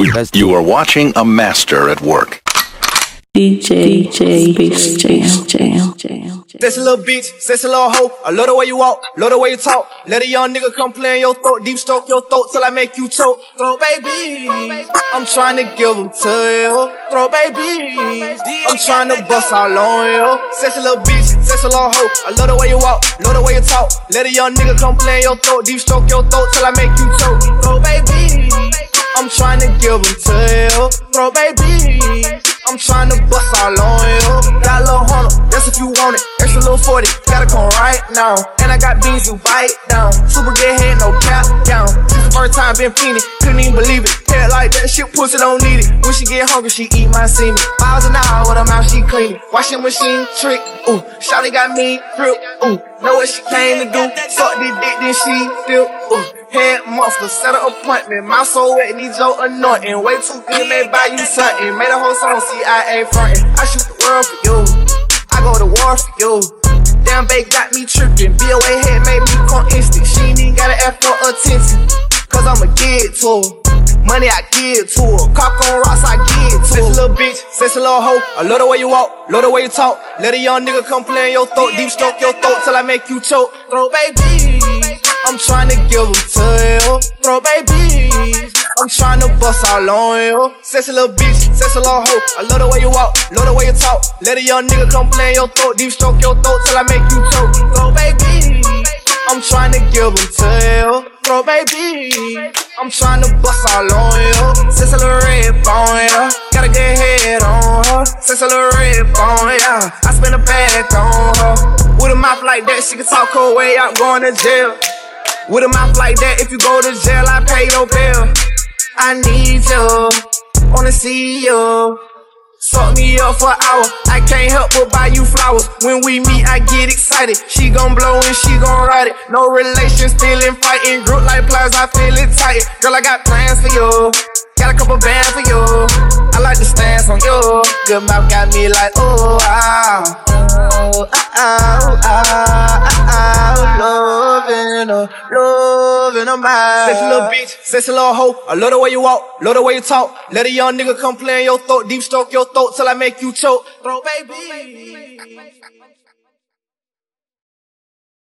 You are watching a master at work. DJ, DJ, Beast Jam, Jam, Jam, Jam. That's a little bitch, that's a little hoe. I love the way you walk, love the way you talk. Let a young nigga come play in your throat, deep stroke your throat till I make you choke. Throw baby, I'm trying to give them to you. Throw baby, I'm trying to bust all on you. That's a little bitch, that's a little hoe. I love the way you walk, love the way you talk. Let a young nigga come play in your throat, deep stroke your throat till I make you choke. Throw baby, I'm trying to give them to you. Throw baby, I'm trying to bust all on you. Got a little hundred, that's if you want it. Extra little 40, gotta come right now. And I got beans you bite down. Super good head, no cap down. This the first time been fiending, couldn't even believe it. Head like that shit, pussy don't need it. When she get hungry, she eat my semen. Miles an hour with her mouth, she clean it. Washing machine trick, ooh. Shawty got me grip, ooh. Know what she came to do. Suck this dick, then she still, ooh. Head monster, set an appointment. My soul wet, need your anointing. Way too good, may buy you something. Made a whole song, CIA frontin'. I shoot the world for you. I go to war for you. Damn, babe got me trippin'. BOA head made me come instant. She ain't even gotta ask for attention. I'ma get to her. Money I give to her. Cock on rocks I give to her. A little bitch, says a little hoe. I love the way you walk, love the way you talk. Let a young nigga come play in your throat. Deep stroke your throat till I make you choke. Throw baby. I'm trying to give them to you. Throw baby. I'm trying to bust all on you. A little bitch, says a little hoe. I love the way you walk, love the way you talk. Let a young nigga come play in your throat. Deep stroke your throat till I make you choke. Throw baby. I'm trying to give them to you. Throw baby. I'm trying to bust all on you. Says a little red bone, yeah. Got a good head on her. Says a little red bone, yeah. I spend a bag on her. With a mouth like that, she can talk her way out going to jail. With a mouth like that, if you go to jail, I pay your bill. I need you, wanna see you. Suck me up for an hour. I can't help but buy you flowers. When we meet, I get excited. She gon' blow and she gon' ride it. No relation, still in fighting. Group like pliers, I feel it tight. Girl, I got plans for you. Got a couple bands for you. I like the stance on you. Good mouth got me like, oh, wow. Oh, ah, ah, ah, loving her, loving her mind. Sexy little bitch, sexy little hoe. I love the way you walk, love the way you talk. Let a young nigga come play in your throat, deep stroke your throat till I make you choke. Throw baby.